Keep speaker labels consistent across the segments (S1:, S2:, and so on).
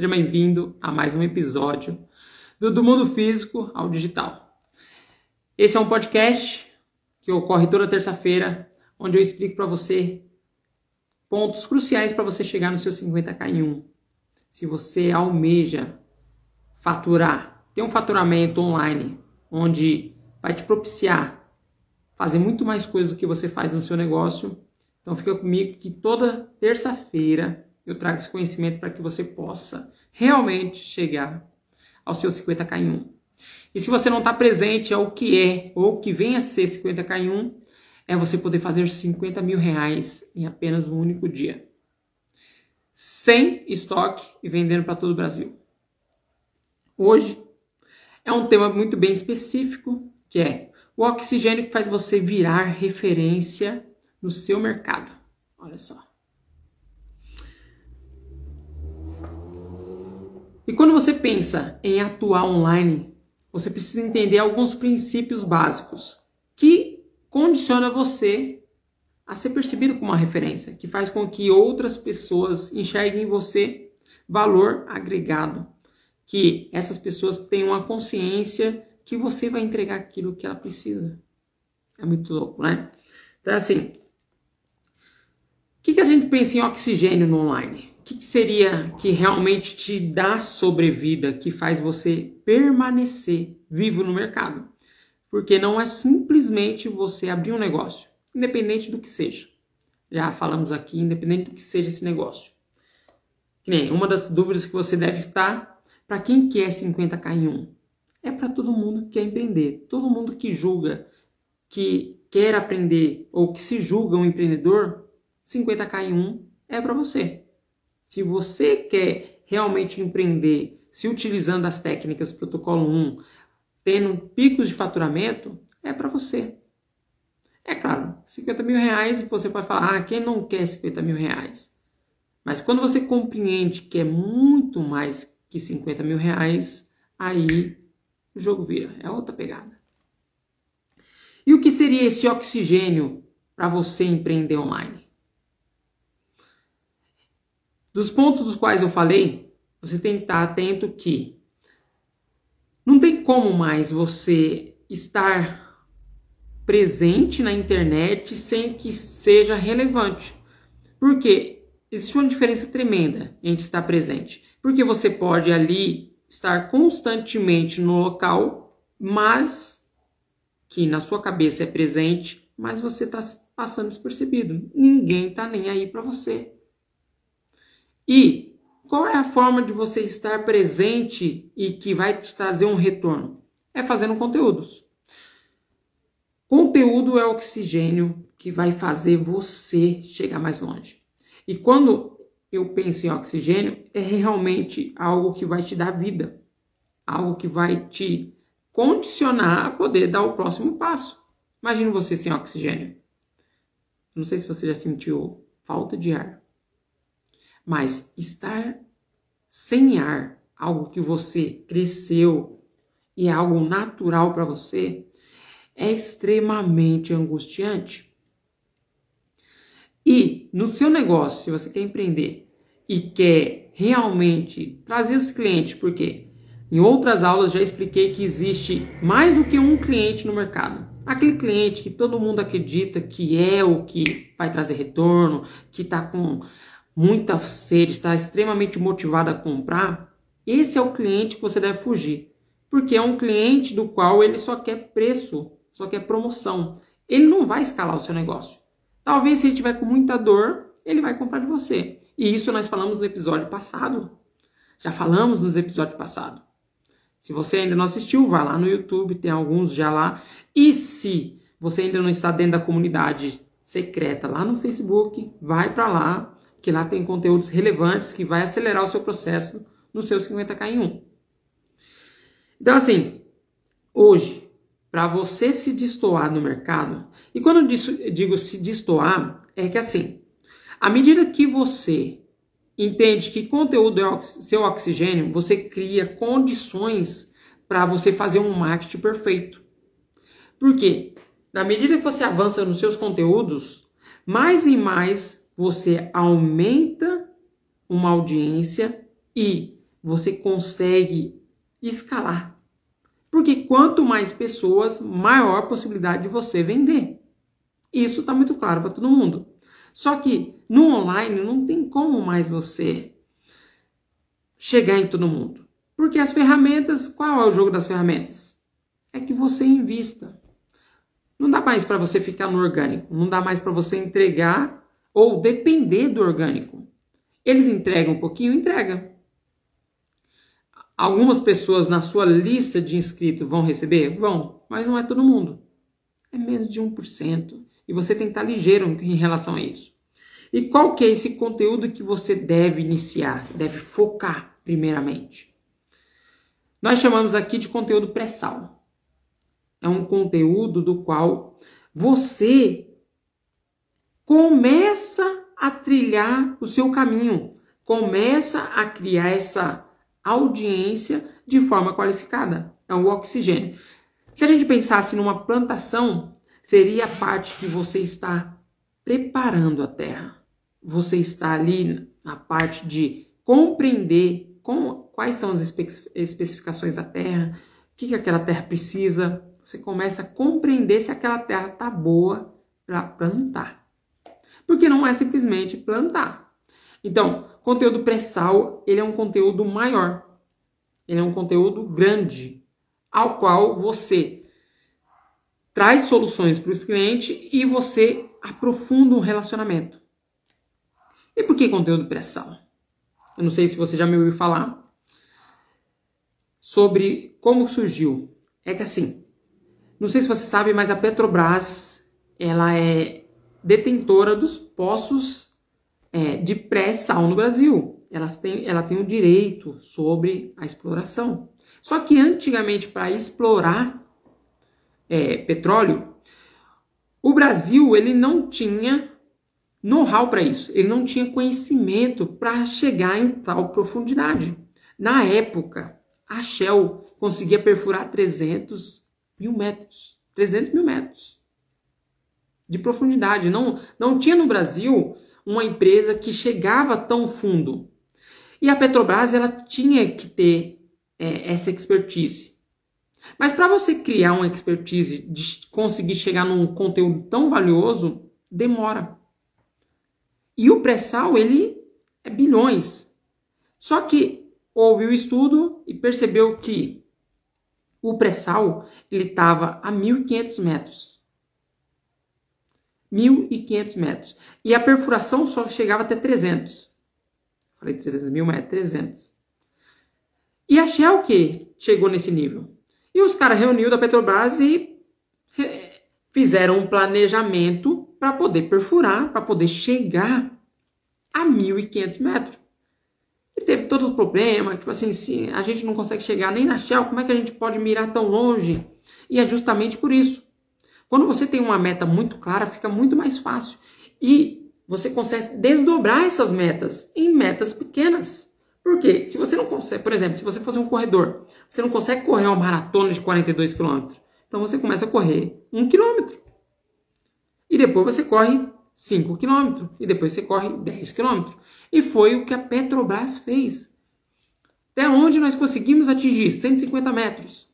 S1: Seja bem-vindo a mais um episódio do Do Mundo Físico ao Digital. Esse é um podcast que ocorre toda terça-feira, onde eu explico para você pontos cruciais para você chegar no seu 50k em 1. Se você almeja faturar, ter um faturamento online, onde vai te propiciar fazer muito mais coisas do que você faz no seu negócio, então fica comigo que toda terça-feira eu trago esse conhecimento para que você possa realmente chegar ao seu 50k em 1. E se você não está presente ao que é ou que vem a ser 50k em 1, é você poder fazer 50 mil reais em apenas um único dia. Sem estoque e vendendo para todo o Brasil. Hoje é um tema muito bem específico, que é o oxigênio que faz você virar referência no seu mercado. Olha só. E quando você pensa em atuar online, você precisa entender alguns princípios básicos que condiciona você a ser percebido como uma referência, que faz com que outras pessoas enxerguem em você valor agregado, que essas pessoas tenham a consciência que você vai entregar aquilo que ela precisa. É muito louco, né? Então, assim, o que, que a gente pensa em oxigênio no online? Que, que seria que realmente te dá sobrevida, que faz você permanecer vivo no mercado? Porque não é simplesmente você abrir um negócio, independente do que seja. Já falamos aqui, independente do que seja esse negócio. Que nem uma das dúvidas que você deve estar, para quem quer 50k em um? É para todo mundo que quer empreender. Todo mundo que julga, que quer aprender ou que se julga um empreendedor, 50k em 1 é para você. Se você quer realmente empreender se utilizando as técnicas protocolo 1, tendo picos de faturamento, é para você. É claro, 50 mil reais você pode falar, ah, quem não quer 50 mil reais? Mas quando você compreende que é muito mais que 50 mil reais, aí o jogo vira, é outra pegada. E o que seria esse oxigênio para você empreender online? Dos pontos dos quais eu falei, você tem que estar atento que não tem como mais você estar presente na internet sem que seja relevante. Porque existe uma diferença tremenda entre estar presente. Porque você pode ali estar constantemente no local, mas que na sua cabeça é presente, mas você está passando despercebido. Ninguém está nem aí para você. E qual é a forma de você estar presente e que vai te trazer um retorno? É fazendo conteúdos. Conteúdo é oxigênio que vai fazer você chegar mais longe. E quando eu penso em oxigênio, é realmente algo que vai te dar vida, algo que vai te condicionar a poder dar o próximo passo. Imagina você sem oxigênio. Não sei se você já sentiu falta de ar. Mas estar sem ar, algo que você cresceu e é algo natural para você, é extremamente angustiante. E no seu negócio, se você quer empreender e quer realmente trazer os clientes, porque em outras aulas já expliquei que existe mais do que um cliente no mercado. Aquele cliente que todo mundo acredita que é o que vai trazer retorno, que está com muita sede, está extremamente motivado a comprar, esse é o cliente que você deve fugir. Porque é um cliente do qual ele só quer preço, só quer promoção. Ele não vai escalar o seu negócio. Talvez se ele tiver com muita dor, ele vai comprar de você. E isso nós falamos no episódio passado. Já falamos nos episódios passados. Se você ainda não assistiu, vai lá no YouTube, tem alguns já lá. E se você ainda não está dentro da comunidade secreta lá no Facebook, vai para lá, que lá tem conteúdos relevantes que vai acelerar o seu processo no seu 50k em 1. Então, assim, hoje, para você se destoar no mercado, e quando eu digo se destoar, é que assim, à medida que você entende que conteúdo é seu oxigênio, você cria condições para você fazer um marketing perfeito. Por quê? Na medida que você avança nos seus conteúdos, mais e mais você aumenta uma audiência e você consegue escalar. Porque quanto mais pessoas, maior possibilidade de você vender. Isso está muito claro para todo mundo. Só que no online não tem como mais você chegar em todo mundo. Porque as ferramentas, qual é o jogo das ferramentas? É que você invista. Não dá mais para você ficar no orgânico, não dá mais para você entregar ou depender do orgânico. Eles entregam um pouquinho, entrega. Algumas pessoas na sua lista de inscritos vão receber? Vão, mas não é todo mundo. É menos de 1%. E você tem que estar ligeiro em relação a isso. E qual que é esse conteúdo que você deve iniciar, deve focar primeiramente? Nós chamamos aqui de conteúdo pré-sal. É um conteúdo do qual você começa a trilhar o seu caminho, começa a criar essa audiência de forma qualificada. É o oxigênio. Se a gente pensasse numa plantação, seria a parte que você está preparando a terra você está ali na parte de compreender quais são as especificações da terra, o que, que aquela terra precisa. Você começa a compreender se aquela terra está boa para plantar. Porque não é simplesmente plantar. Então, conteúdo pré-sal, ele é um conteúdo maior. Ele é um conteúdo grande, ao qual você traz soluções para os clientes e você aprofunda um relacionamento. E por que conteúdo pré-sal? Eu não sei se você já me ouviu falar sobre como surgiu. É que assim, não sei se você sabe, mas a Petrobras ela é detentora dos poços é, de pré-sal no Brasil. Elas têm, ela tem o direito sobre a exploração. Só que antigamente, para explorar é, petróleo, o Brasil ele não tinha know-how para isso. Ele não tinha conhecimento para chegar em tal profundidade. Na época, a Shell conseguia perfurar 300 mil metros. 300 mil metros de profundidade. Não, não tinha no Brasil uma empresa que chegava tão fundo. E a Petrobras ela tinha que ter é, essa expertise. Mas para você criar uma expertise de conseguir chegar num conteúdo tão valioso, demora. E o pré-sal, ele é bilhões. Só que houve o estudo e percebeu que o pré-sal ele estava a 1.500 metros. 1.500 metros. E a perfuração só chegava até 300. Falei 300 mil metros, 300. E a Shell que chegou nesse nível. E os caras reuniu da Petrobras e fizeram um planejamento para poder perfurar, para poder chegar a 1.500 metros. E teve todo o problema, tipo assim, se a gente não consegue chegar nem na Shell, como é que a gente pode mirar tão longe? E é justamente por isso. Quando você tem uma meta muito clara, fica muito mais fácil. E você consegue desdobrar essas metas em metas pequenas. Porque se você não consegue, por exemplo, se você fosse um corredor, você não consegue correr uma maratona de 42 km. Então você começa a correr 1 km. E depois você corre 5 km. E depois você corre 10 km. E foi o que a Petrobras fez. Até onde nós conseguimos atingir? 150 metros.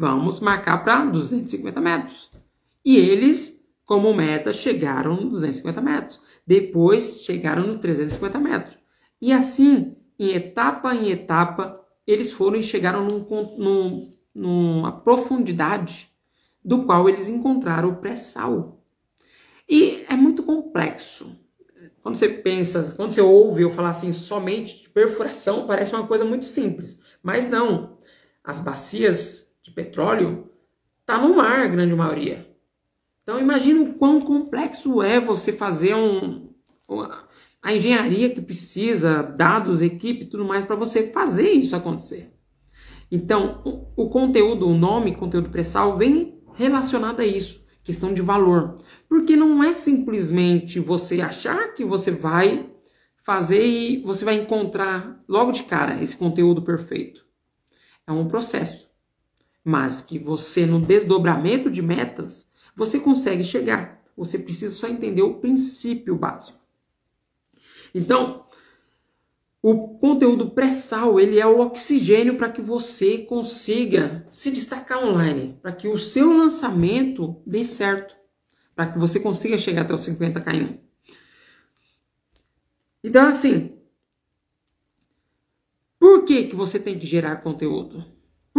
S1: Vamos marcar para 250 metros. E eles, como meta, chegaram nos 250 metros. Depois chegaram nos 350 metros. E assim, em etapa em etapa, eles foram e chegaram num, num, numa profundidade do qual eles encontraram o pré-sal. E é muito complexo. Quando você pensa, quando você ouve eu falar assim somente de perfuração, parece uma coisa muito simples. Mas não. As bacias de petróleo tá no mar, a grande maioria. Então imagina o quão complexo é você fazer um, a engenharia que precisa, dados, equipe, tudo mais para você fazer isso acontecer. Então, o, o conteúdo, o nome conteúdo pré-sal vem relacionada a isso, questão de valor. Porque não é simplesmente você achar que você vai fazer e você vai encontrar logo de cara esse conteúdo perfeito. É um processo. Mas que você, no desdobramento de metas, você consegue chegar. Você precisa só entender o princípio básico. Então, O conteúdo pré-sal, ele é o oxigênio para que você consiga se destacar online, para que o seu lançamento dê certo, para que você consiga chegar até os 50k em. Então, assim, por que, que você tem que gerar conteúdo?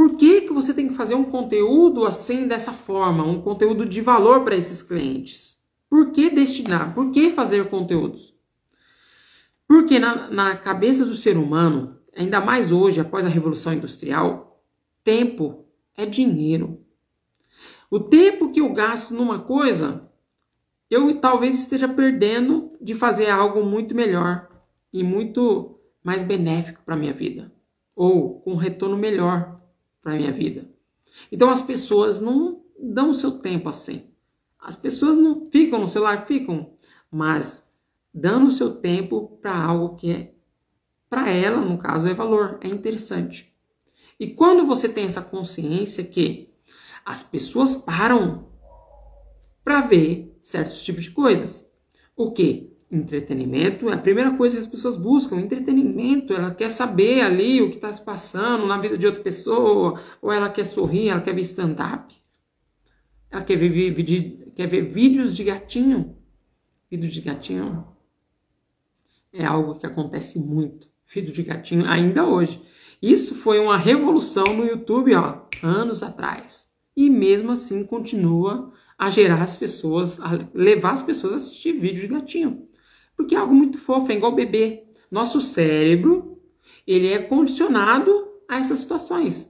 S1: Por que, que você tem que fazer um conteúdo assim, dessa forma, um conteúdo de valor para esses clientes? Por que destinar? Por que fazer conteúdos? Porque na, na cabeça do ser humano, ainda mais hoje, após a Revolução Industrial, tempo é dinheiro. O tempo que eu gasto numa coisa, eu talvez esteja perdendo de fazer algo muito melhor e muito mais benéfico para a minha vida, ou com um retorno melhor para minha vida. Então as pessoas não dão o seu tempo assim. As pessoas não ficam no celular, ficam, mas dando o seu tempo para algo que é para ela, no caso, é valor, é interessante. E quando você tem essa consciência que as pessoas param para ver certos tipos de coisas, o que Entretenimento é a primeira coisa que as pessoas buscam, entretenimento. Ela quer saber ali o que está se passando na vida de outra pessoa, ou ela quer sorrir, ela quer ver stand-up. Ela quer ver, quer ver vídeos de gatinho. Vídeo de gatinho é algo que acontece muito. Vídeo de gatinho ainda hoje. Isso foi uma revolução no YouTube, ó, anos atrás. E mesmo assim continua a gerar as pessoas, a levar as pessoas a assistir vídeo de gatinho. Porque é algo muito fofo, é igual bebê. Nosso cérebro, ele é condicionado a essas situações.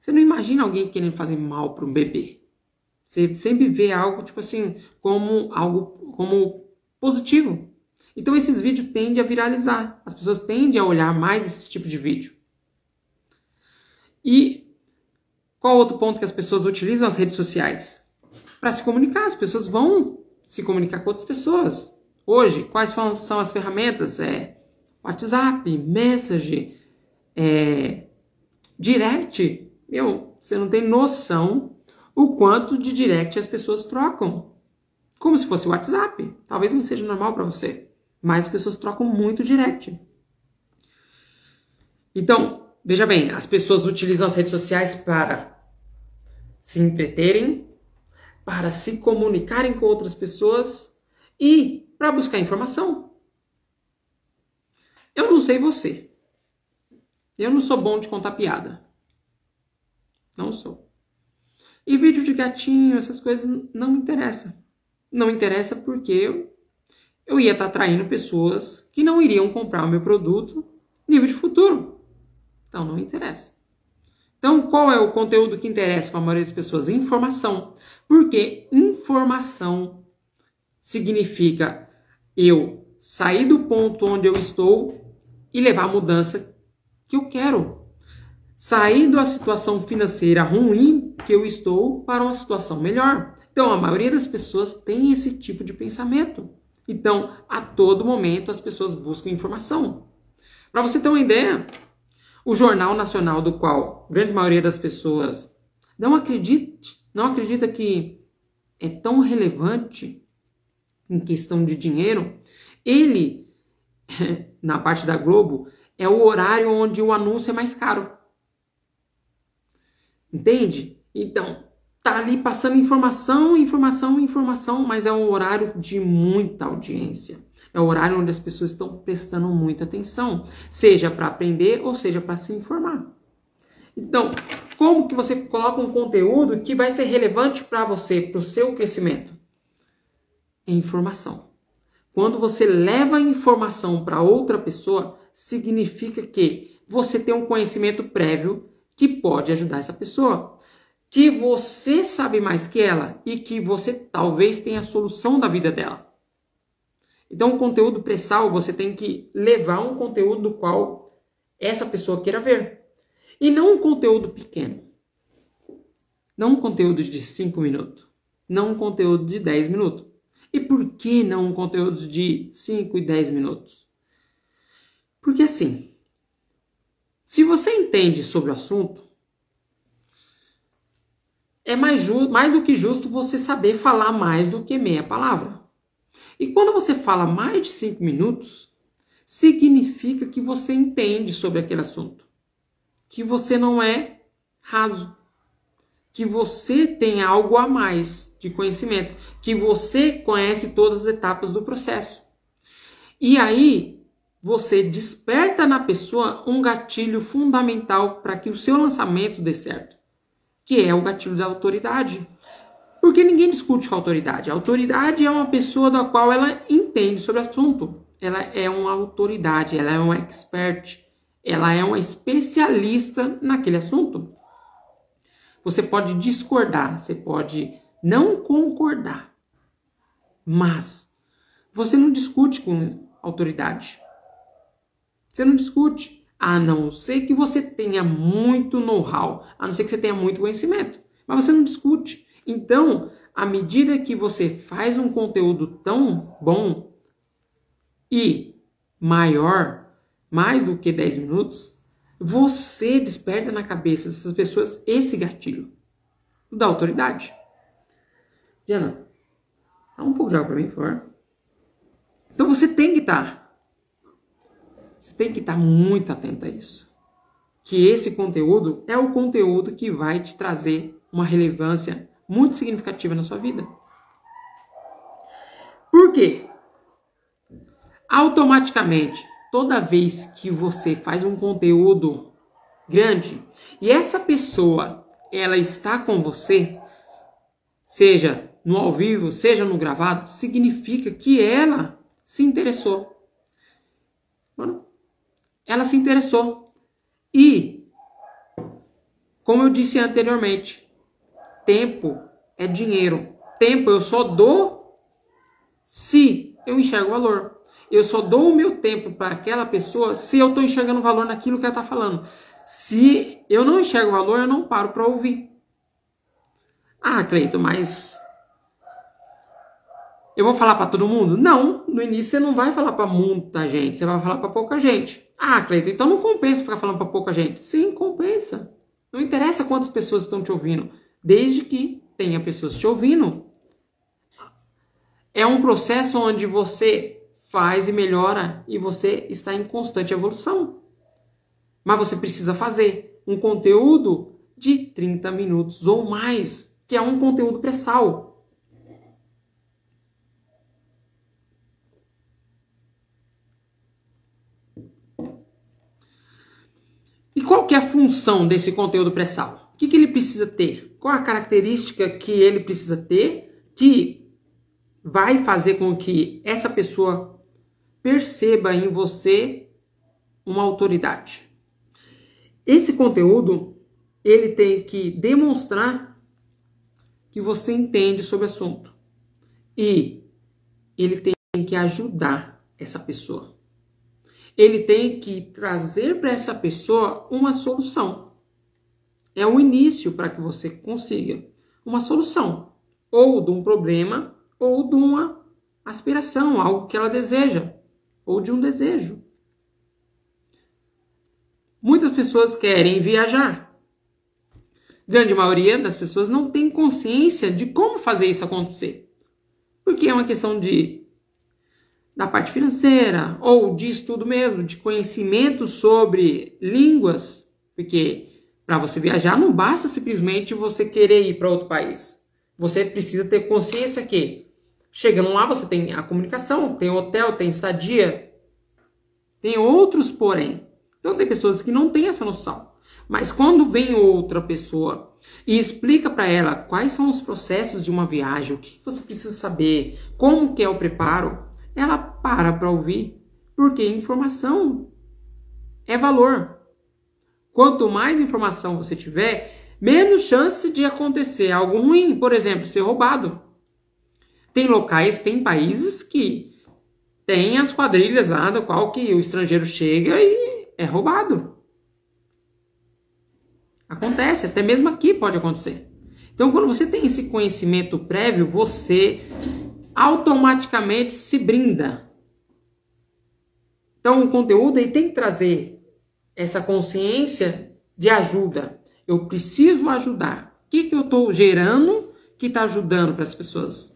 S1: Você não imagina alguém querendo fazer mal para um bebê. Você sempre vê algo tipo assim, como algo como positivo. Então esses vídeos tendem a viralizar. As pessoas tendem a olhar mais esse tipo de vídeo. E qual outro ponto que as pessoas utilizam as redes sociais? Para se comunicar, as pessoas vão se comunicar com outras pessoas. Hoje, quais são as ferramentas? É WhatsApp, Message, é, Direct. Meu, você não tem noção o quanto de direct as pessoas trocam. Como se fosse WhatsApp. Talvez não seja normal para você, mas as pessoas trocam muito direct. Então, veja bem, as pessoas utilizam as redes sociais para se entreterem, para se comunicarem com outras pessoas e para buscar informação. Eu não sei você. Eu não sou bom de contar piada. Não sou. E vídeo de gatinho, essas coisas não me interessa. Não interessa porque eu, eu ia estar tá atraindo pessoas que não iriam comprar o meu produto nível de futuro. Então não interessa. Então, qual é o conteúdo que interessa para a maioria das pessoas? Informação. Porque informação significa eu sair do ponto onde eu estou e levar a mudança que eu quero. Sair da situação financeira ruim que eu estou para uma situação melhor. Então, a maioria das pessoas tem esse tipo de pensamento. Então, a todo momento as pessoas buscam informação. Para você ter uma ideia, o Jornal Nacional do qual a grande maioria das pessoas não acredita, não acredita que é tão relevante em questão de dinheiro, ele, na parte da Globo, é o horário onde o anúncio é mais caro. Entende? Então, tá ali passando informação, informação, informação, mas é um horário de muita audiência. É o horário onde as pessoas estão prestando muita atenção, seja para aprender ou seja para se informar. Então, como que você coloca um conteúdo que vai ser relevante para você, para o seu crescimento? É informação. Quando você leva informação para outra pessoa, significa que você tem um conhecimento prévio que pode ajudar essa pessoa. Que você sabe mais que ela e que você talvez tenha a solução da vida dela. Então, o conteúdo pré-sal, você tem que levar um conteúdo do qual essa pessoa queira ver. E não um conteúdo pequeno. Não um conteúdo de 5 minutos. Não um conteúdo de 10 minutos. E por que não um conteúdo de 5 e 10 minutos? Porque assim, se você entende sobre o assunto, é mais, mais do que justo você saber falar mais do que meia palavra. E quando você fala mais de 5 minutos, significa que você entende sobre aquele assunto, que você não é raso, que você tem algo a mais de conhecimento, que você conhece todas as etapas do processo. E aí você desperta na pessoa um gatilho fundamental para que o seu lançamento dê certo, que é o gatilho da autoridade. Porque ninguém discute com a autoridade. A autoridade é uma pessoa da qual ela entende sobre o assunto. Ela é uma autoridade, ela é um expert, ela é uma especialista naquele assunto. Você pode discordar, você pode não concordar, mas você não discute com autoridade. Você não discute, a não ser que você tenha muito know-how, a não ser que você tenha muito conhecimento, mas você não discute. Então, à medida que você faz um conteúdo tão bom e maior, mais do que 10 minutos, você desperta na cabeça dessas pessoas esse gatilho da autoridade. Diana, dá um pouco de água para mim, por favor. Então você tem que estar. Você tem que estar muito atento a isso. Que esse conteúdo é o conteúdo que vai te trazer uma relevância muito significativa na sua vida. Por quê? Automaticamente, toda vez que você faz um conteúdo grande e essa pessoa ela está com você, seja no ao vivo, seja no gravado, significa que ela se interessou. Ela se interessou. E, como eu disse anteriormente, tempo é dinheiro. Tempo eu só dou se eu enxergo valor. Eu só dou o meu tempo para aquela pessoa se eu estou enxergando valor naquilo que ela está falando. Se eu não enxergo valor, eu não paro para ouvir. Ah, Cleito, mas eu vou falar para todo mundo? Não, no início você não vai falar para muita gente, você vai falar para pouca gente. Ah, Cleiton, então não compensa ficar falando para pouca gente. Sim, compensa. Não interessa quantas pessoas estão te ouvindo, desde que tenha pessoas te ouvindo. É um processo onde você faz e melhora e você está em constante evolução. Mas você precisa fazer um conteúdo de 30 minutos ou mais, que é um conteúdo pré-sal. E qual que é a função desse conteúdo pré-sal? O que, que ele precisa ter? Qual a característica que ele precisa ter que vai fazer com que essa pessoa perceba em você uma autoridade? Esse conteúdo ele tem que demonstrar que você entende sobre o assunto e ele tem que ajudar essa pessoa ele tem que trazer para essa pessoa uma solução. É o início para que você consiga uma solução, ou de um problema, ou de uma aspiração, algo que ela deseja, ou de um desejo. Muitas pessoas querem viajar. Grande maioria das pessoas não tem consciência de como fazer isso acontecer. Porque é uma questão de da parte financeira ou de estudo mesmo, de conhecimento sobre línguas, porque para você viajar não basta simplesmente você querer ir para outro país. Você precisa ter consciência que chegando lá você tem a comunicação, tem hotel, tem estadia, tem outros porém. Então tem pessoas que não têm essa noção. Mas quando vem outra pessoa e explica para ela quais são os processos de uma viagem, o que você precisa saber, como que é o preparo, ela para para ouvir, porque informação é valor. Quanto mais informação você tiver, menos chance de acontecer algo ruim, por exemplo, ser roubado. Tem locais, tem países que tem as quadrilhas lá do qual que o estrangeiro chega e é roubado. Acontece, até mesmo aqui pode acontecer. Então, quando você tem esse conhecimento prévio, você automaticamente se brinda. Então, o conteúdo aí tem que trazer essa consciência de ajuda. Eu preciso ajudar. O que, que eu estou gerando que está ajudando para as pessoas?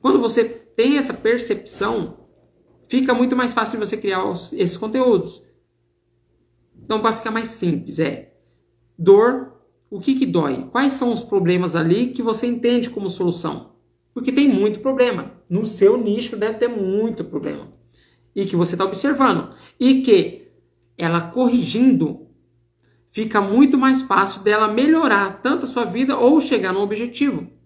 S1: Quando você tem essa percepção, fica muito mais fácil você criar os, esses conteúdos. Então, para ficar mais simples, é dor, o que, que dói? Quais são os problemas ali que você entende como solução? Porque tem muito problema. No seu nicho deve ter muito problema. E que você está observando. E que ela corrigindo, fica muito mais fácil dela melhorar tanto a sua vida ou chegar no objetivo.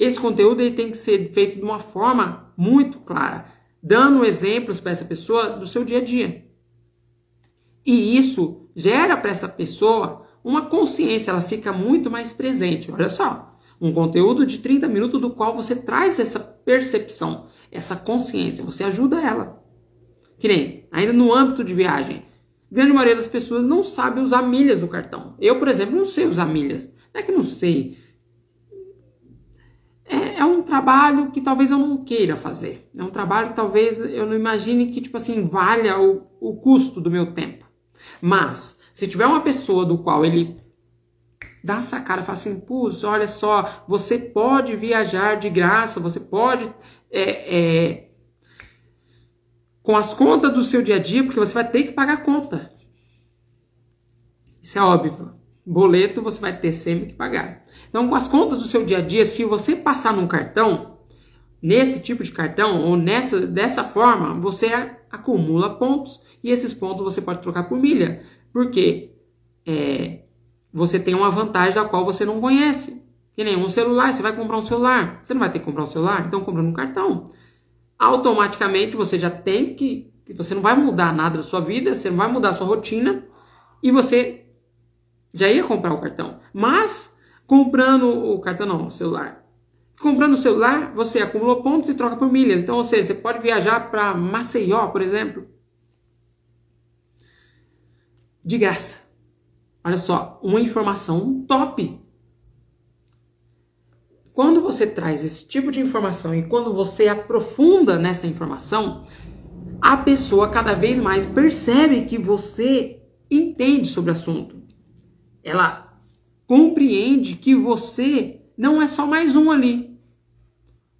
S1: Esse conteúdo ele tem que ser feito de uma forma muito clara, dando exemplos para essa pessoa do seu dia a dia. E isso gera para essa pessoa uma consciência, ela fica muito mais presente. Olha só, um conteúdo de 30 minutos do qual você traz essa percepção, essa consciência, você ajuda ela. Que nem, ainda no âmbito de viagem, grande maioria das pessoas não sabe usar milhas do cartão. Eu, por exemplo, não sei usar milhas. Não é que não sei. É, um trabalho que talvez eu não queira fazer. É um trabalho que talvez eu não imagine que, tipo assim, valha o, o custo do meu tempo. Mas, se tiver uma pessoa do qual ele dá essa cara fala assim, putz, olha só, você pode viajar de graça, você pode é, é, com as contas do seu dia a dia, porque você vai ter que pagar a conta. Isso é óbvio. Boleto você vai ter sempre que pagar. Então, com as contas do seu dia a dia, se você passar num cartão, nesse tipo de cartão ou nessa dessa forma, você acumula pontos e esses pontos você pode trocar por milha, porque é, você tem uma vantagem da qual você não conhece. Que nem um celular, você vai comprar um celular, você não vai ter que comprar um celular, então comprando um cartão. Automaticamente você já tem que, você não vai mudar nada da sua vida, você não vai mudar a sua rotina e você já ia comprar o cartão. Mas comprando o cartão não, o celular. Comprando o celular, você acumulou pontos e troca por milhas. Então, ou seja, você pode viajar para Maceió, por exemplo, de graça. Olha só, uma informação top. Quando você traz esse tipo de informação e quando você aprofunda nessa informação, a pessoa cada vez mais percebe que você entende sobre o assunto. Ela compreende que você não é só mais um ali.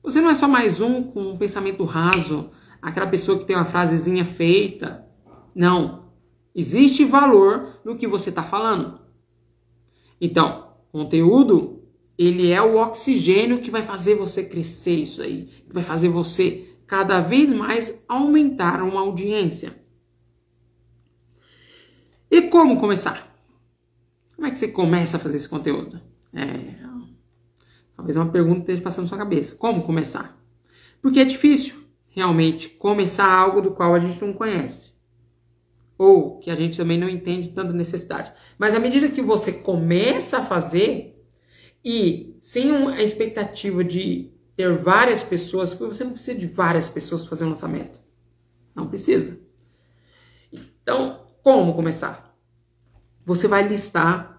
S1: Você não é só mais um com um pensamento raso, aquela pessoa que tem uma frasezinha feita. Não. Existe valor no que você está falando. Então, conteúdo, ele é o oxigênio que vai fazer você crescer isso aí, que vai fazer você cada vez mais aumentar uma audiência. E como começar? Como é que você começa a fazer esse conteúdo? É, talvez uma pergunta esteja passando na sua cabeça. Como começar? Porque é difícil realmente começar algo do qual a gente não conhece ou que a gente também não entende tanta necessidade. Mas à medida que você começa a fazer e sem uma expectativa de ter várias pessoas, porque você não precisa de várias pessoas para fazer um lançamento. Não precisa. Então, como começar? Você vai listar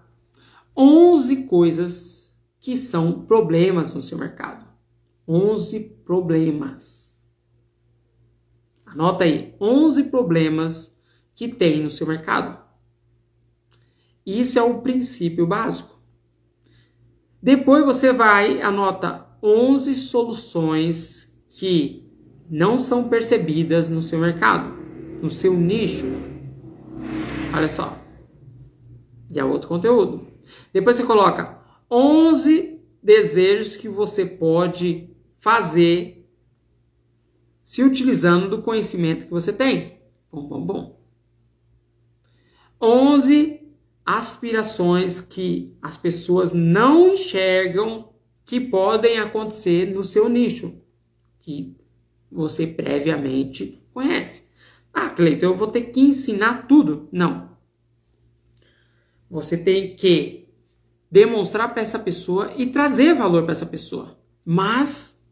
S1: 11 coisas que são problemas no seu mercado. 11 problemas. Anota aí, 11 problemas que tem no seu mercado. Isso é o princípio básico. Depois você vai, anota 11 soluções que não são percebidas no seu mercado, no seu nicho. Olha só. Já é outro conteúdo. Depois você coloca 11 desejos que você pode fazer se utilizando do conhecimento que você tem. Bom, bom, bom. 11 aspirações que as pessoas não enxergam que podem acontecer no seu nicho, que você previamente conhece. Ah, Cleiton, eu vou ter que ensinar tudo? Não. Você tem que demonstrar para essa pessoa e trazer valor para essa pessoa, mas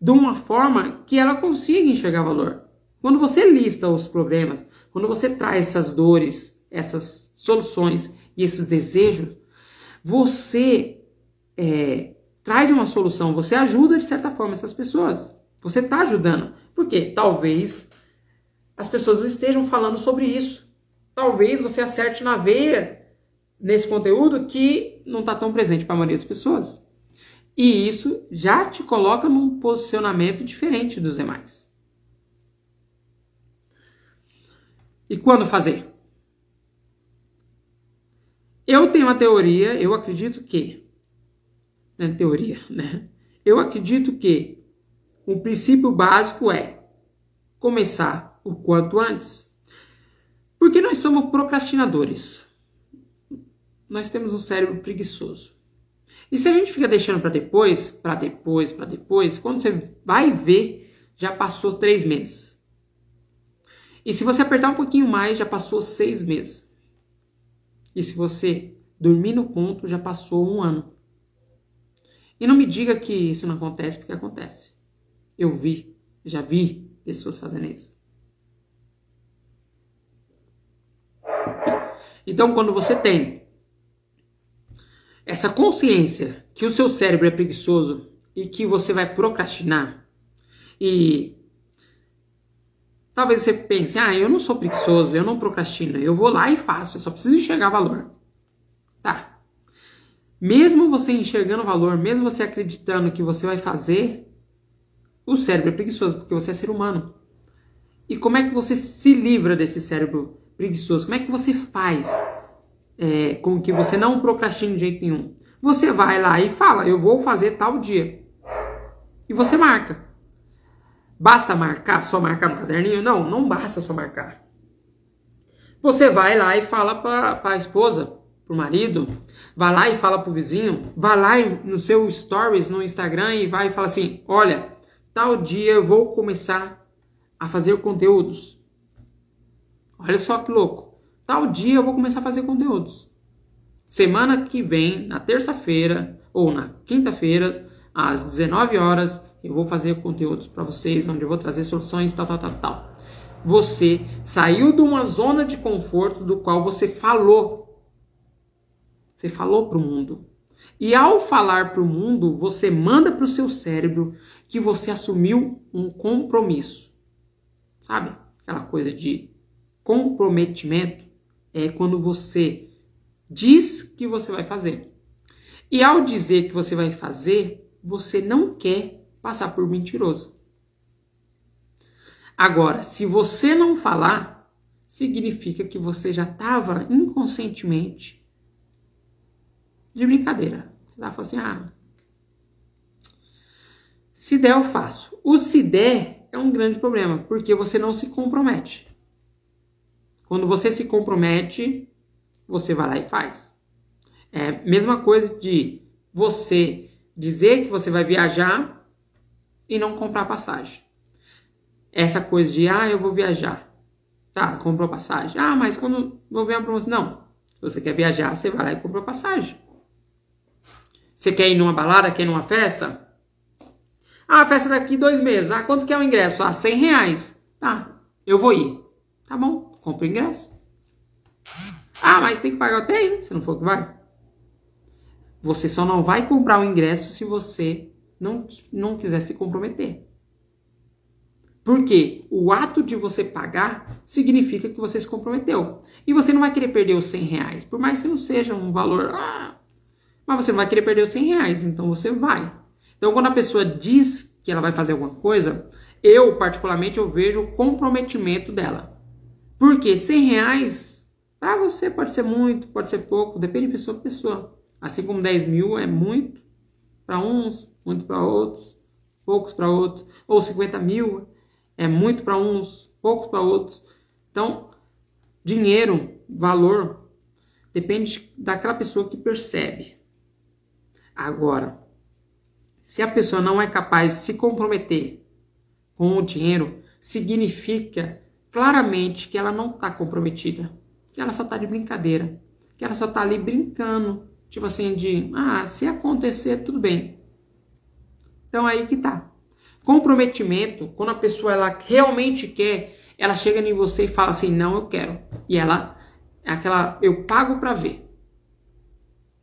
S1: de uma forma que ela consiga enxergar valor. Quando você lista os problemas, quando você traz essas dores, essas soluções e esses desejos, você é, traz uma solução, você ajuda de certa forma essas pessoas. Você está ajudando. Porque talvez as pessoas não estejam falando sobre isso. Talvez você acerte na veia nesse conteúdo que não está tão presente para a maioria das pessoas. E isso já te coloca num posicionamento diferente dos demais. E quando fazer? Eu tenho uma teoria, eu acredito que. Não é teoria, né? Eu acredito que o princípio básico é começar o quanto antes. Porque nós somos procrastinadores. Nós temos um cérebro preguiçoso. E se a gente fica deixando para depois, para depois, para depois, quando você vai ver, já passou três meses. E se você apertar um pouquinho mais, já passou seis meses. E se você dormir no ponto, já passou um ano. E não me diga que isso não acontece, porque acontece. Eu vi, já vi pessoas fazendo isso. Então, quando você tem essa consciência que o seu cérebro é preguiçoso e que você vai procrastinar, e talvez você pense, ah, eu não sou preguiçoso, eu não procrastino, eu vou lá e faço, eu só preciso enxergar valor. Tá. Mesmo você enxergando valor, mesmo você acreditando que você vai fazer, o cérebro é preguiçoso, porque você é ser humano. E como é que você se livra desse cérebro preguiçoso? Como é que você faz é, com que você não procrastine de jeito nenhum? Você vai lá e fala, eu vou fazer tal dia. E você marca. Basta marcar, só marcar no caderninho? Não, não basta só marcar. Você vai lá e fala para a esposa, pro marido, vai lá e fala pro vizinho, vai lá no seu stories no Instagram e vai e fala assim: "Olha, tal dia eu vou começar a fazer conteúdos". Olha só que louco. Tal dia eu vou começar a fazer conteúdos. Semana que vem, na terça-feira ou na quinta-feira, às 19 horas, eu vou fazer conteúdos para vocês, onde eu vou trazer soluções tal, tal, tal, tal. Você saiu de uma zona de conforto do qual você falou você falou para o mundo. E ao falar para o mundo, você manda para o seu cérebro que você assumiu um compromisso. Sabe? Aquela coisa de comprometimento é quando você diz que você vai fazer. E ao dizer que você vai fazer, você não quer passar por mentiroso. Agora, se você não falar, significa que você já estava inconscientemente de brincadeira. Você tá falando assim, ah, se der eu faço. O se der é um grande problema, porque você não se compromete. Quando você se compromete, você vai lá e faz. É mesma coisa de você dizer que você vai viajar e não comprar passagem. Essa coisa de, ah, eu vou viajar. Tá, comprou passagem. Ah, mas quando vou ver uma promoção. Não. Se você quer viajar, você vai lá e compra passagem. Você quer ir numa balada, quer ir numa festa? Ah, a festa daqui dois meses. Ah, quanto que é o ingresso? Ah, 100 reais. Tá, eu vou ir. Tá bom, compra o ingresso. Ah, mas tem que pagar TI, se não for que vai. Você só não vai comprar o ingresso se você não, não quiser se comprometer. Porque o ato de você pagar significa que você se comprometeu. E você não vai querer perder os 100 reais. Por mais que não seja um valor ah, mas você não vai querer perder os 100 reais, então você vai. Então, quando a pessoa diz que ela vai fazer alguma coisa, eu, particularmente, eu vejo o comprometimento dela. Porque 100 reais, para você pode ser muito, pode ser pouco, depende de pessoa para pessoa. Assim como 10 mil é muito para uns, muito para outros, poucos para outros. Ou 50 mil é muito para uns, poucos para outros. Então, dinheiro, valor, depende daquela pessoa que percebe. Agora, se a pessoa não é capaz de se comprometer com o dinheiro, significa claramente que ela não está comprometida, que ela só está de brincadeira, que ela só está ali brincando, tipo assim de, ah, se acontecer tudo bem. Então aí que tá. Comprometimento, quando a pessoa ela realmente quer, ela chega em você e fala assim, não, eu quero. E ela é aquela, eu pago para ver.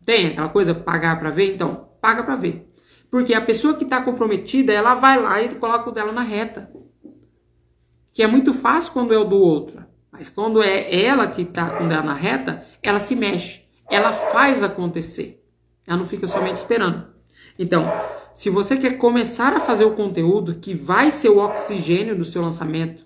S1: Tem aquela coisa, pagar para ver? Então, paga para ver. Porque a pessoa que está comprometida, ela vai lá e coloca o dela na reta. Que é muito fácil quando é o do outro. Mas quando é ela que está com o dela na reta, ela se mexe. Ela faz acontecer. Ela não fica somente esperando. Então, se você quer começar a fazer o conteúdo que vai ser o oxigênio do seu lançamento,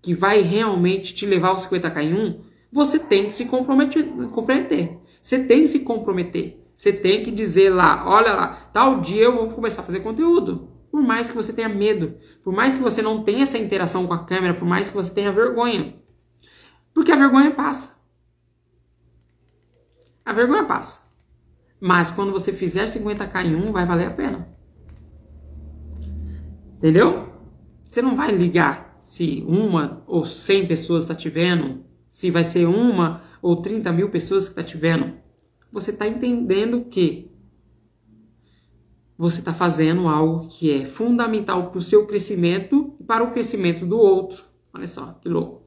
S1: que vai realmente te levar aos 50k em um, você tem que se comprometer, comprometer. Você tem que se comprometer. Você tem que dizer lá, olha lá, tal dia eu vou começar a fazer conteúdo. Por mais que você tenha medo, por mais que você não tenha essa interação com a câmera, por mais que você tenha vergonha. Porque a vergonha passa. A vergonha passa. Mas quando você fizer 50k em um, vai valer a pena. Entendeu? Você não vai ligar se uma ou 100 pessoas está te vendo, se vai ser uma ou 30 mil pessoas que está te vendo. Você está entendendo que você está fazendo algo que é fundamental para o seu crescimento e para o crescimento do outro. Olha só, que louco.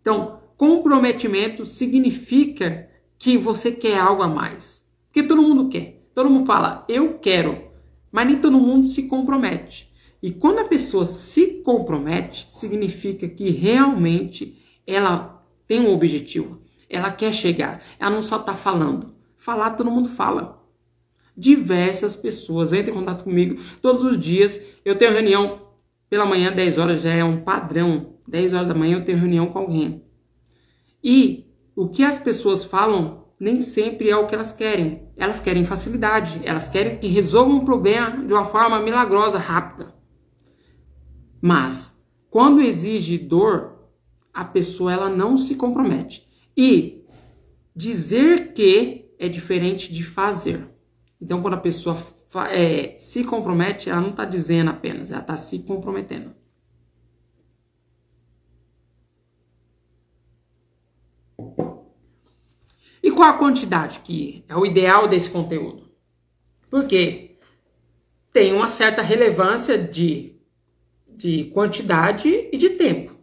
S1: Então, comprometimento significa que você quer algo a mais. Porque todo mundo quer. Todo mundo fala, eu quero. Mas nem todo mundo se compromete. E quando a pessoa se compromete, significa que realmente ela tem um objetivo. Ela quer chegar. Ela não só está falando. Falar, todo mundo fala. Diversas pessoas entram em contato comigo todos os dias. Eu tenho reunião pela manhã, 10 horas já é um padrão. 10 horas da manhã eu tenho reunião com alguém. E o que as pessoas falam nem sempre é o que elas querem. Elas querem facilidade, elas querem que resolvam um problema de uma forma milagrosa, rápida. Mas quando exige dor, a pessoa ela não se compromete. E dizer que é diferente de fazer. Então, quando a pessoa é, se compromete, ela não está dizendo apenas, ela está se comprometendo. E qual a quantidade que é o ideal desse conteúdo? Porque tem uma certa relevância de de quantidade e de tempo.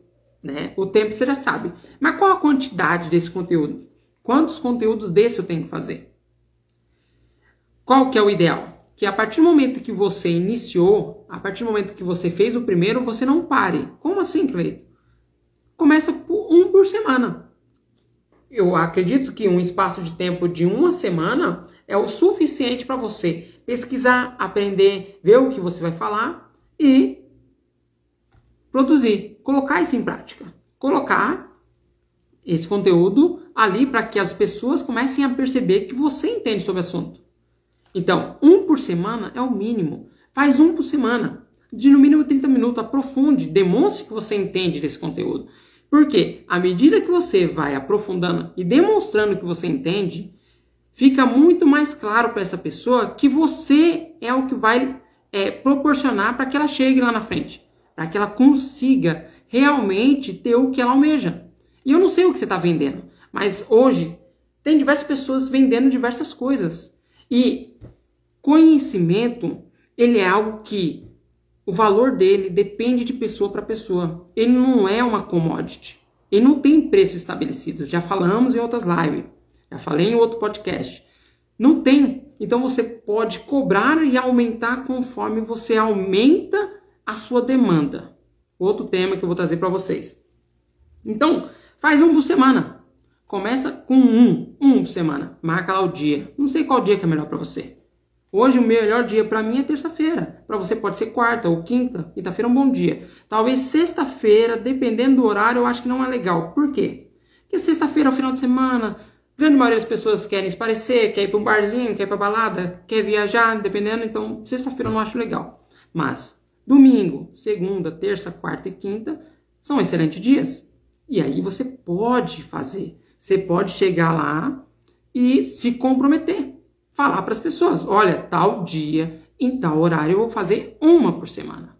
S1: Né? O tempo você já sabe. Mas qual a quantidade desse conteúdo? Quantos conteúdos desse eu tenho que fazer? Qual que é o ideal? Que a partir do momento que você iniciou, a partir do momento que você fez o primeiro, você não pare. Como assim, Cleito? Começa por um por semana. Eu acredito que um espaço de tempo de uma semana é o suficiente para você pesquisar, aprender, ver o que você vai falar e produzir, colocar isso em prática, colocar esse conteúdo ali para que as pessoas comecem a perceber que você entende sobre o assunto. Então, um por semana é o mínimo. Faz um por semana, de no mínimo 30 minutos, aprofunde, demonstre que você entende desse conteúdo. Porque à medida que você vai aprofundando e demonstrando que você entende, fica muito mais claro para essa pessoa que você é o que vai é, proporcionar para que ela chegue lá na frente para que ela consiga realmente ter o que ela almeja. E eu não sei o que você está vendendo, mas hoje tem diversas pessoas vendendo diversas coisas. E conhecimento, ele é algo que o valor dele depende de pessoa para pessoa. Ele não é uma commodity. Ele não tem preço estabelecido. Já falamos em outras lives. Já falei em outro podcast. Não tem. Então você pode cobrar e aumentar conforme você aumenta a sua demanda. Outro tema que eu vou trazer para vocês. Então, faz um por semana. Começa com um, um semana. Marca lá o dia. Não sei qual dia que é melhor para você. Hoje o melhor dia para mim é terça-feira. Para você pode ser quarta ou quinta. Quinta-feira é um bom dia. Talvez sexta-feira, dependendo do horário, eu acho que não é legal. Por quê? Porque sexta-feira é o final de semana. A grande maioria das pessoas querem esparecer, quer ir para um barzinho, quer ir para balada, quer viajar, dependendo. Então, sexta-feira eu não acho legal. Mas Domingo, segunda, terça, quarta e quinta são excelentes dias. E aí você pode fazer. Você pode chegar lá e se comprometer. Falar para as pessoas: olha, tal dia, em tal horário, eu vou fazer uma por semana.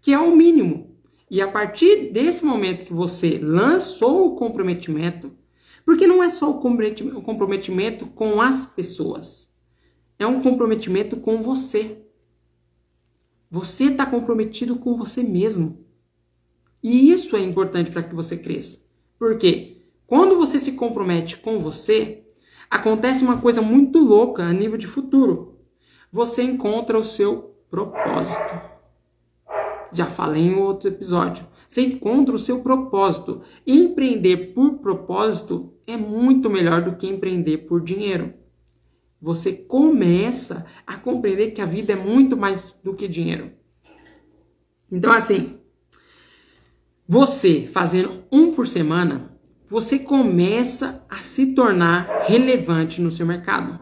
S1: Que é o mínimo. E a partir desse momento que você lançou o comprometimento, porque não é só o comprometimento com as pessoas, é um comprometimento com você. Você está comprometido com você mesmo. E isso é importante para que você cresça. Porque quando você se compromete com você, acontece uma coisa muito louca a nível de futuro. Você encontra o seu propósito. Já falei em outro episódio. Você encontra o seu propósito. Empreender por propósito é muito melhor do que empreender por dinheiro você começa a compreender que a vida é muito mais do que dinheiro. Então, assim, Você fazendo um por semana, você começa a se tornar relevante no seu mercado.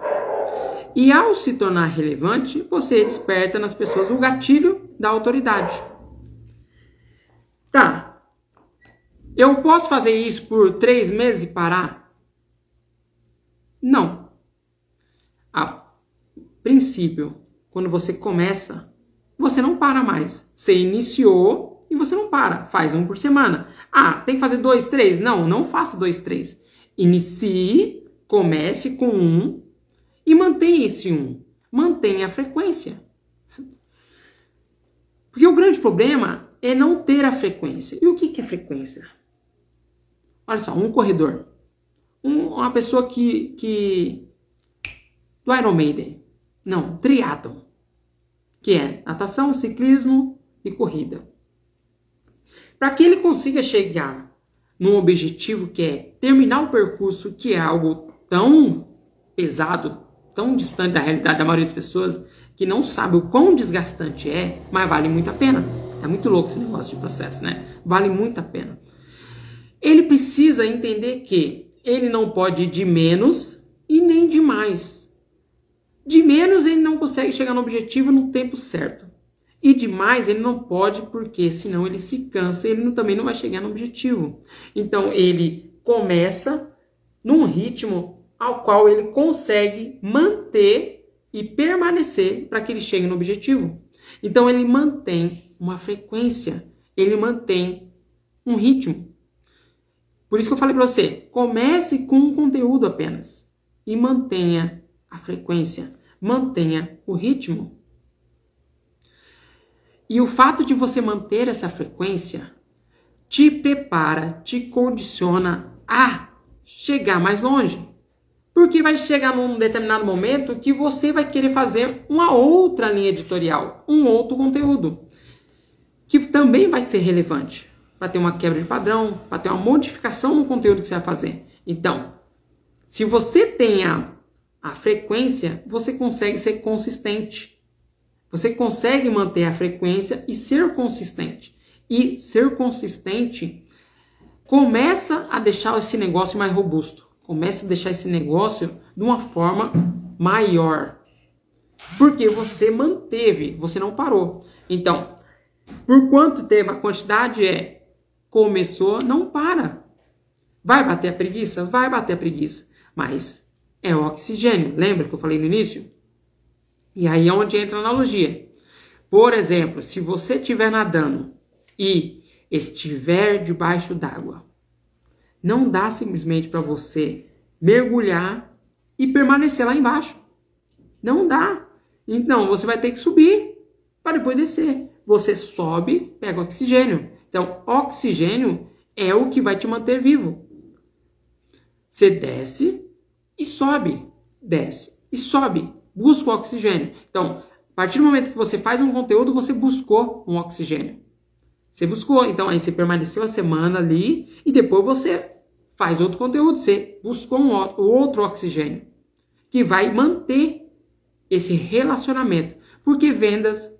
S1: E ao se tornar relevante, você desperta nas pessoas o gatilho da autoridade. Tá. Eu posso fazer isso por três meses e parar? Não. A princípio, quando você começa, você não para mais. Você iniciou e você não para. Faz um por semana. Ah, tem que fazer dois, três? Não, não faça dois, três. Inicie, comece com um e mantenha esse um. Mantenha a frequência. Porque o grande problema é não ter a frequência. E o que é frequência? Olha só, um corredor. Um, uma pessoa que, que. Do Iron Maiden. Não, triatlon. Que é natação, ciclismo e corrida. Para que ele consiga chegar num objetivo que é terminar o percurso, que é algo tão pesado, tão distante da realidade da maioria das pessoas, que não sabe o quão desgastante é, mas vale muito a pena. É muito louco esse negócio de processo, né? Vale muito a pena. Ele precisa entender que ele não pode ir de menos e nem de mais. De menos ele não consegue chegar no objetivo no tempo certo. E demais ele não pode, porque senão ele se cansa, ele também não vai chegar no objetivo. Então ele começa num ritmo ao qual ele consegue manter e permanecer para que ele chegue no objetivo. Então ele mantém uma frequência, ele mantém um ritmo. Por isso que eu falei para você, comece com um conteúdo apenas e mantenha a frequência, mantenha o ritmo. E o fato de você manter essa frequência te prepara, te condiciona a chegar mais longe. Porque vai chegar num determinado momento que você vai querer fazer uma outra linha editorial, um outro conteúdo, que também vai ser relevante para ter uma quebra de padrão, para ter uma modificação no conteúdo que você vai fazer. Então, se você tem a, a frequência, você consegue ser consistente. Você consegue manter a frequência e ser consistente. E ser consistente começa a deixar esse negócio mais robusto. Começa a deixar esse negócio de uma forma maior. Porque você manteve, você não parou. Então, por quanto tempo a quantidade é começou, não para. Vai bater a preguiça? Vai bater a preguiça. Mas é oxigênio. Lembra que eu falei no início? E aí é onde entra a analogia. Por exemplo, se você estiver nadando e estiver debaixo d'água, não dá simplesmente para você mergulhar e permanecer lá embaixo. Não dá. Então você vai ter que subir para depois descer. Você sobe, pega oxigênio. Então, oxigênio é o que vai te manter vivo. Você desce e sobe, desce e sobe busca o oxigênio. Então, a partir do momento que você faz um conteúdo, você buscou um oxigênio. Você buscou, então aí você permaneceu a semana ali e depois você faz outro conteúdo, você buscou um outro oxigênio que vai manter esse relacionamento, porque vendas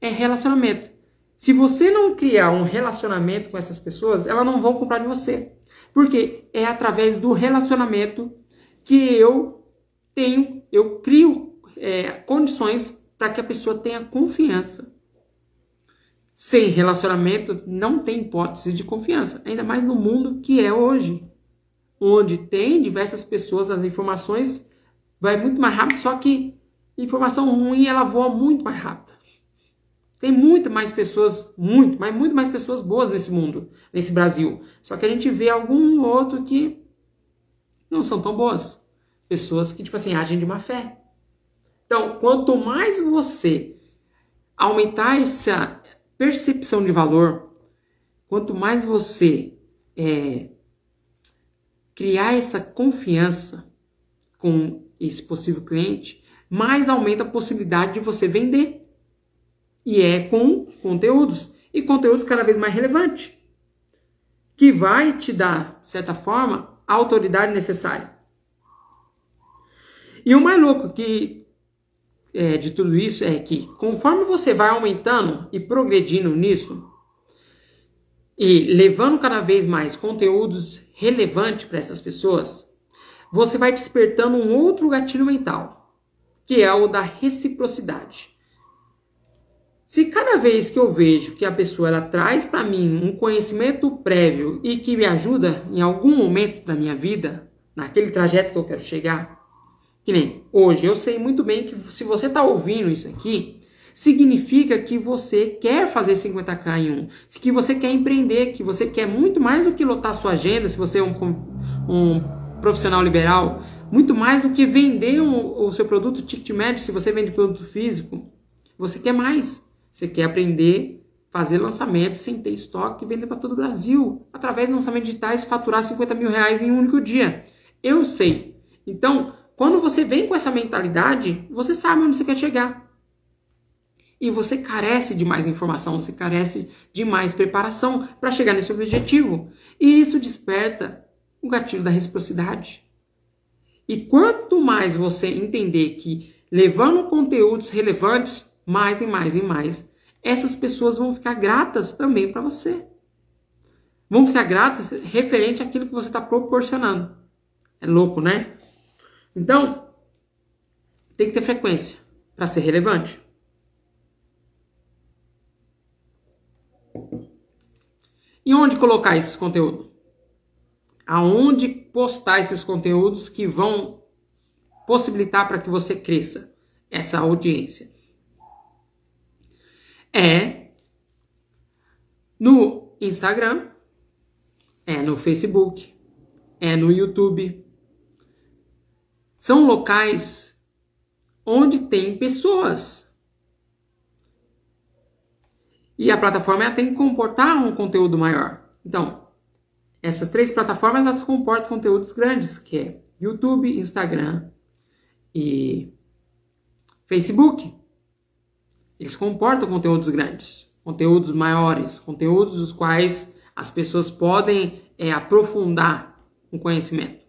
S1: é relacionamento. Se você não criar um relacionamento com essas pessoas, elas não vão comprar de você. Porque é através do relacionamento que eu tenho, eu crio é, condições para que a pessoa tenha confiança. Sem relacionamento não tem hipótese de confiança, ainda mais no mundo que é hoje, onde tem diversas pessoas, as informações vai muito mais rápido, só que informação ruim ela voa muito mais rápido. Tem muito mais pessoas, muito, mas muito mais pessoas boas nesse mundo, nesse Brasil. Só que a gente vê algum outro que não são tão boas. Pessoas que, tipo assim, agem de má fé. Então, quanto mais você aumentar essa percepção de valor, quanto mais você é, criar essa confiança com esse possível cliente, mais aumenta a possibilidade de você vender. E é com conteúdos. E conteúdos cada vez mais relevantes. Que vai te dar, de certa forma, a autoridade necessária. E o mais louco que é, de tudo isso é que conforme você vai aumentando e progredindo nisso, e levando cada vez mais conteúdos relevantes para essas pessoas, você vai despertando um outro gatilho mental, que é o da reciprocidade. Se cada vez que eu vejo que a pessoa ela traz para mim um conhecimento prévio e que me ajuda em algum momento da minha vida, naquele trajeto que eu quero chegar, que nem hoje, eu sei muito bem que se você está ouvindo isso aqui, significa que você quer fazer 50k em um, que você quer empreender, que você quer muito mais do que lotar sua agenda, se você é um, um profissional liberal, muito mais do que vender um, o seu produto ticket médio, se você vende produto físico, você quer mais. Você quer aprender fazer lançamentos sem ter estoque e vender para todo o Brasil. Através de lançamentos digitais, faturar 50 mil reais em um único dia. Eu sei. Então, quando você vem com essa mentalidade, você sabe onde você quer chegar. E você carece de mais informação, você carece de mais preparação para chegar nesse objetivo. E isso desperta o gatilho da reciprocidade. E quanto mais você entender que levando conteúdos relevantes, mais e mais e mais, essas pessoas vão ficar gratas também para você. Vão ficar gratas referente àquilo que você está proporcionando. É louco, né? Então, tem que ter frequência para ser relevante. E onde colocar esses conteúdos? Aonde postar esses conteúdos que vão possibilitar para que você cresça essa audiência? é no Instagram, é no Facebook, é no YouTube. São locais onde tem pessoas. E a plataforma tem que comportar um conteúdo maior. Então, essas três plataformas elas comportam conteúdos grandes, que é YouTube, Instagram e Facebook. Eles comportam conteúdos grandes, conteúdos maiores, conteúdos dos quais as pessoas podem é, aprofundar o conhecimento.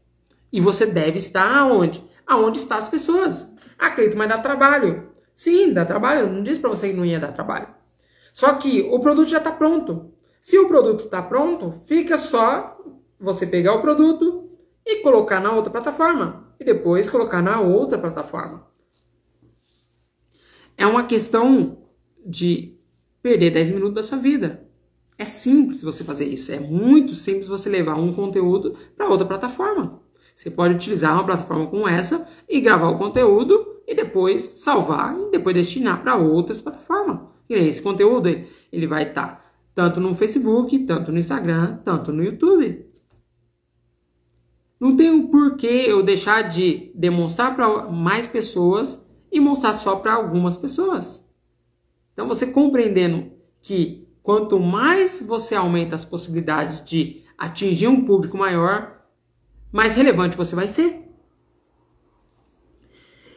S1: E você deve estar aonde? Aonde estão as pessoas. Acredito, mas dá trabalho. Sim, dá trabalho. Eu não disse para você que não ia dar trabalho. Só que o produto já está pronto. Se o produto está pronto, fica só você pegar o produto e colocar na outra plataforma. E depois colocar na outra plataforma. É uma questão de perder 10 minutos da sua vida. É simples você fazer isso. É muito simples você levar um conteúdo para outra plataforma. Você pode utilizar uma plataforma como essa e gravar o conteúdo e depois salvar e depois destinar para outras plataformas. E esse conteúdo ele vai estar tá tanto no Facebook, tanto no Instagram, tanto no YouTube. Não tem um porquê eu deixar de demonstrar para mais pessoas e mostrar só para algumas pessoas. Então você compreendendo que quanto mais você aumenta as possibilidades de atingir um público maior, mais relevante você vai ser.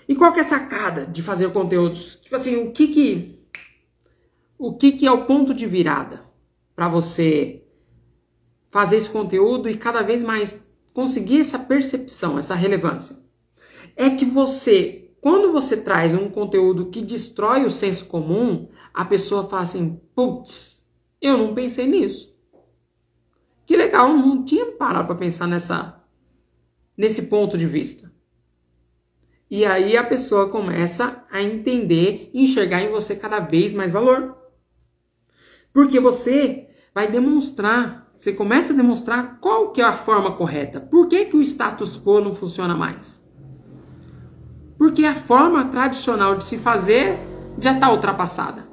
S1: E qual que é a sacada de fazer conteúdos? Tipo assim, o que que o que que é o ponto de virada para você fazer esse conteúdo e cada vez mais conseguir essa percepção, essa relevância? É que você quando você traz um conteúdo que destrói o senso comum, a pessoa fala assim: putz, eu não pensei nisso. Que legal, não tinha parado para pensar nessa, nesse ponto de vista. E aí a pessoa começa a entender e enxergar em você cada vez mais valor. Porque você vai demonstrar, você começa a demonstrar qual que é a forma correta. Por que, que o status quo não funciona mais? Porque a forma tradicional de se fazer já está ultrapassada.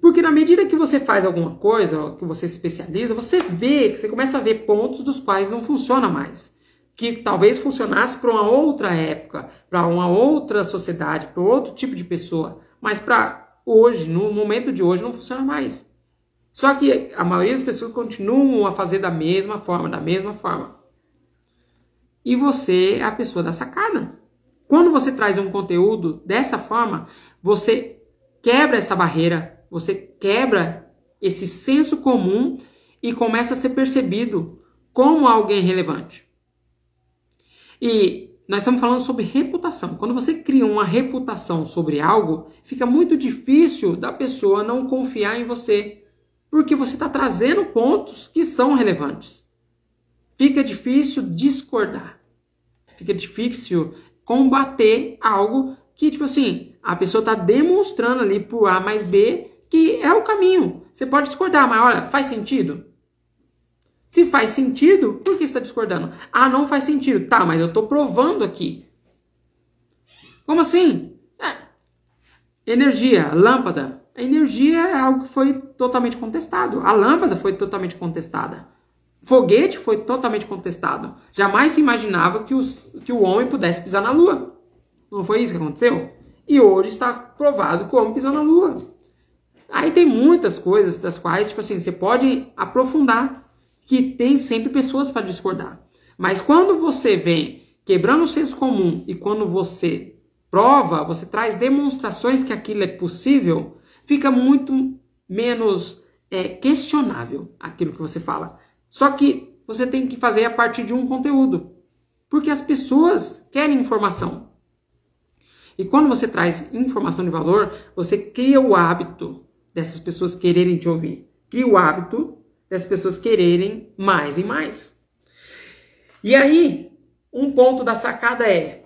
S1: Porque na medida que você faz alguma coisa, que você se especializa, você vê, você começa a ver pontos dos quais não funciona mais. Que talvez funcionasse para uma outra época, para uma outra sociedade, para outro tipo de pessoa. Mas para hoje, no momento de hoje, não funciona mais. Só que a maioria das pessoas continuam a fazer da mesma forma, da mesma forma. E você é a pessoa da sacada. Quando você traz um conteúdo dessa forma, você quebra essa barreira, você quebra esse senso comum e começa a ser percebido como alguém relevante. E nós estamos falando sobre reputação. Quando você cria uma reputação sobre algo, fica muito difícil da pessoa não confiar em você. Porque você está trazendo pontos que são relevantes. Fica difícil discordar. Fica difícil combater algo que, tipo assim, a pessoa está demonstrando ali por A mais B que é o caminho. Você pode discordar, mas olha, faz sentido? Se faz sentido, por que está discordando? Ah, não faz sentido. Tá, mas eu estou provando aqui. Como assim? É. Energia, lâmpada. A energia é algo que foi totalmente contestado. A lâmpada foi totalmente contestada. Foguete foi totalmente contestado. Jamais se imaginava que, os, que o homem pudesse pisar na Lua. Não foi isso que aconteceu? E hoje está provado que o homem pisou na Lua. Aí tem muitas coisas das quais, tipo assim, você pode aprofundar, que tem sempre pessoas para discordar. Mas quando você vem quebrando o senso comum e quando você prova, você traz demonstrações que aquilo é possível, fica muito menos é, questionável aquilo que você fala. Só que você tem que fazer a partir de um conteúdo. Porque as pessoas querem informação. E quando você traz informação de valor, você cria o hábito dessas pessoas quererem te ouvir. Cria o hábito dessas pessoas quererem mais e mais. E aí, um ponto da sacada é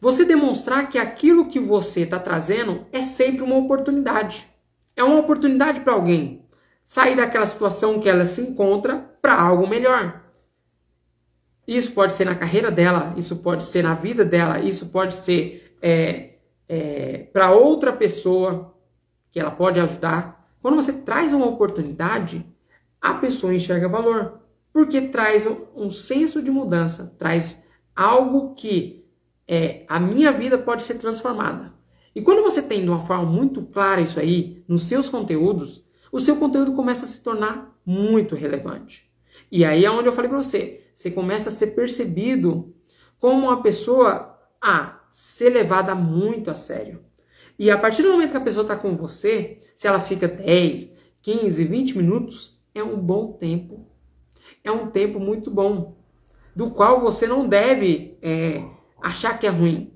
S1: você demonstrar que aquilo que você está trazendo é sempre uma oportunidade. É uma oportunidade para alguém sair daquela situação que ela se encontra para algo melhor. Isso pode ser na carreira dela, isso pode ser na vida dela, isso pode ser é, é, para outra pessoa que ela pode ajudar. Quando você traz uma oportunidade, a pessoa enxerga valor, porque traz um, senso de mudança, traz algo que é, a minha vida pode ser transformada. E quando você tem de uma forma muito clara isso aí nos seus conteúdos, o seu conteúdo começa a se tornar muito relevante. E aí é onde eu falei para você, você começa a ser percebido como uma pessoa a ser levada muito a sério. E a partir do momento que a pessoa está com você, se ela fica 10, 15, 20 minutos, é um bom tempo. É um tempo muito bom, do qual você não deve é, achar que é ruim.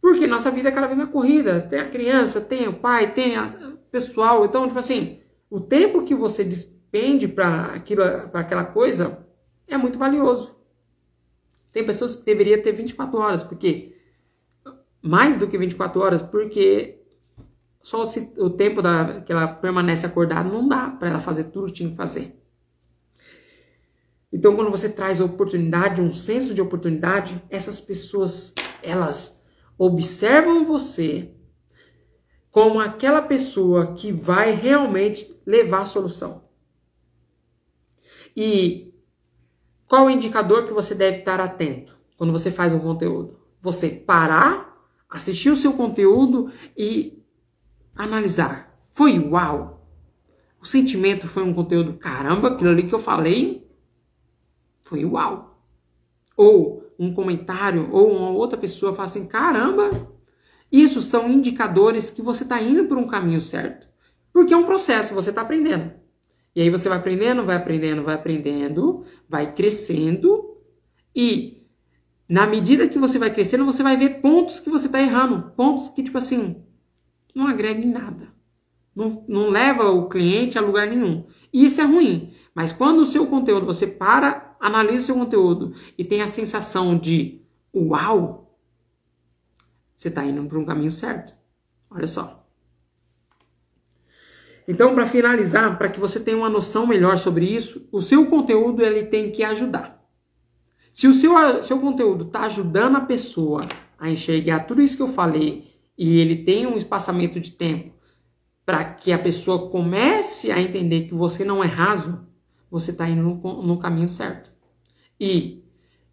S1: Porque nossa vida é cada vez mais corrida. Tem a criança, tem o pai, tem o pessoal. Então, tipo assim, o tempo que você despende para aquela coisa é muito valioso. Tem pessoas que deveriam ter 24 horas, porque mais do que 24 horas, porque só se, o tempo da, que ela permanece acordada não dá para ela fazer tudo que tinha que fazer. Então, quando você traz oportunidade, um senso de oportunidade, essas pessoas, elas observam você como aquela pessoa que vai realmente levar a solução. E qual o indicador que você deve estar atento quando você faz um conteúdo? Você parar assistir o seu conteúdo e analisar. Foi uau! O sentimento foi um conteúdo, caramba, aquilo ali que eu falei foi uau! Ou um comentário, ou uma outra pessoa fala assim, caramba! Isso são indicadores que você está indo por um caminho certo. Porque é um processo, você está aprendendo. E aí você vai aprendendo, vai aprendendo, vai aprendendo, vai crescendo e na medida que você vai crescendo, você vai ver pontos que você está errando. Pontos que, tipo assim, não agregam em nada. Não, não leva o cliente a lugar nenhum. E isso é ruim. Mas quando o seu conteúdo, você para, analisa o seu conteúdo e tem a sensação de uau, você está indo para um caminho certo. Olha só. Então, para finalizar, para que você tenha uma noção melhor sobre isso, o seu conteúdo ele tem que ajudar. Se o seu, seu conteúdo está ajudando a pessoa a enxergar tudo isso que eu falei e ele tem um espaçamento de tempo para que a pessoa comece a entender que você não é raso, você está indo no, no caminho certo. E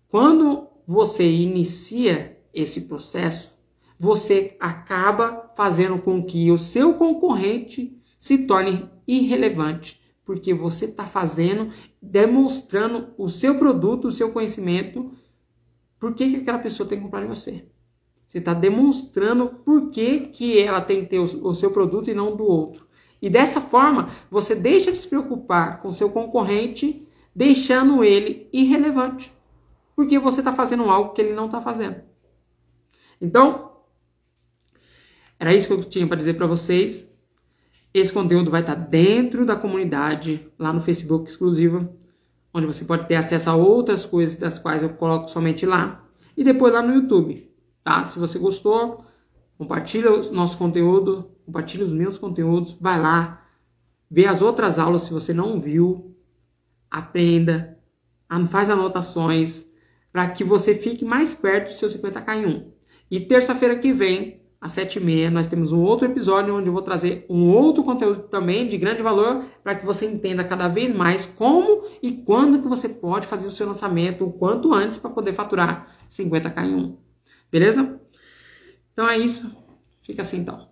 S1: quando você inicia esse processo, você acaba fazendo com que o seu concorrente se torne irrelevante porque você está fazendo, demonstrando o seu produto, o seu conhecimento, por que, que aquela pessoa tem que comprar em você. Você está demonstrando por que, que ela tem que ter o, o seu produto e não do outro. E dessa forma, você deixa de se preocupar com seu concorrente, deixando ele irrelevante. Porque você está fazendo algo que ele não está fazendo. Então, era isso que eu tinha para dizer para vocês. Esse conteúdo vai estar dentro da comunidade, lá no Facebook exclusiva, onde você pode ter acesso a outras coisas das quais eu coloco somente lá. E depois lá no YouTube, tá? Se você gostou, compartilha o nosso conteúdo, compartilha os meus conteúdos, vai lá, vê as outras aulas se você não viu, aprenda, faz anotações, para que você fique mais perto do seu 50k em 1. E terça-feira que vem, às 7h30, nós temos um outro episódio onde eu vou trazer um outro conteúdo também de grande valor para que você entenda cada vez mais como e quando que você pode fazer o seu lançamento o quanto antes para poder faturar 50k em 1. Beleza? Então é isso. Fica assim então.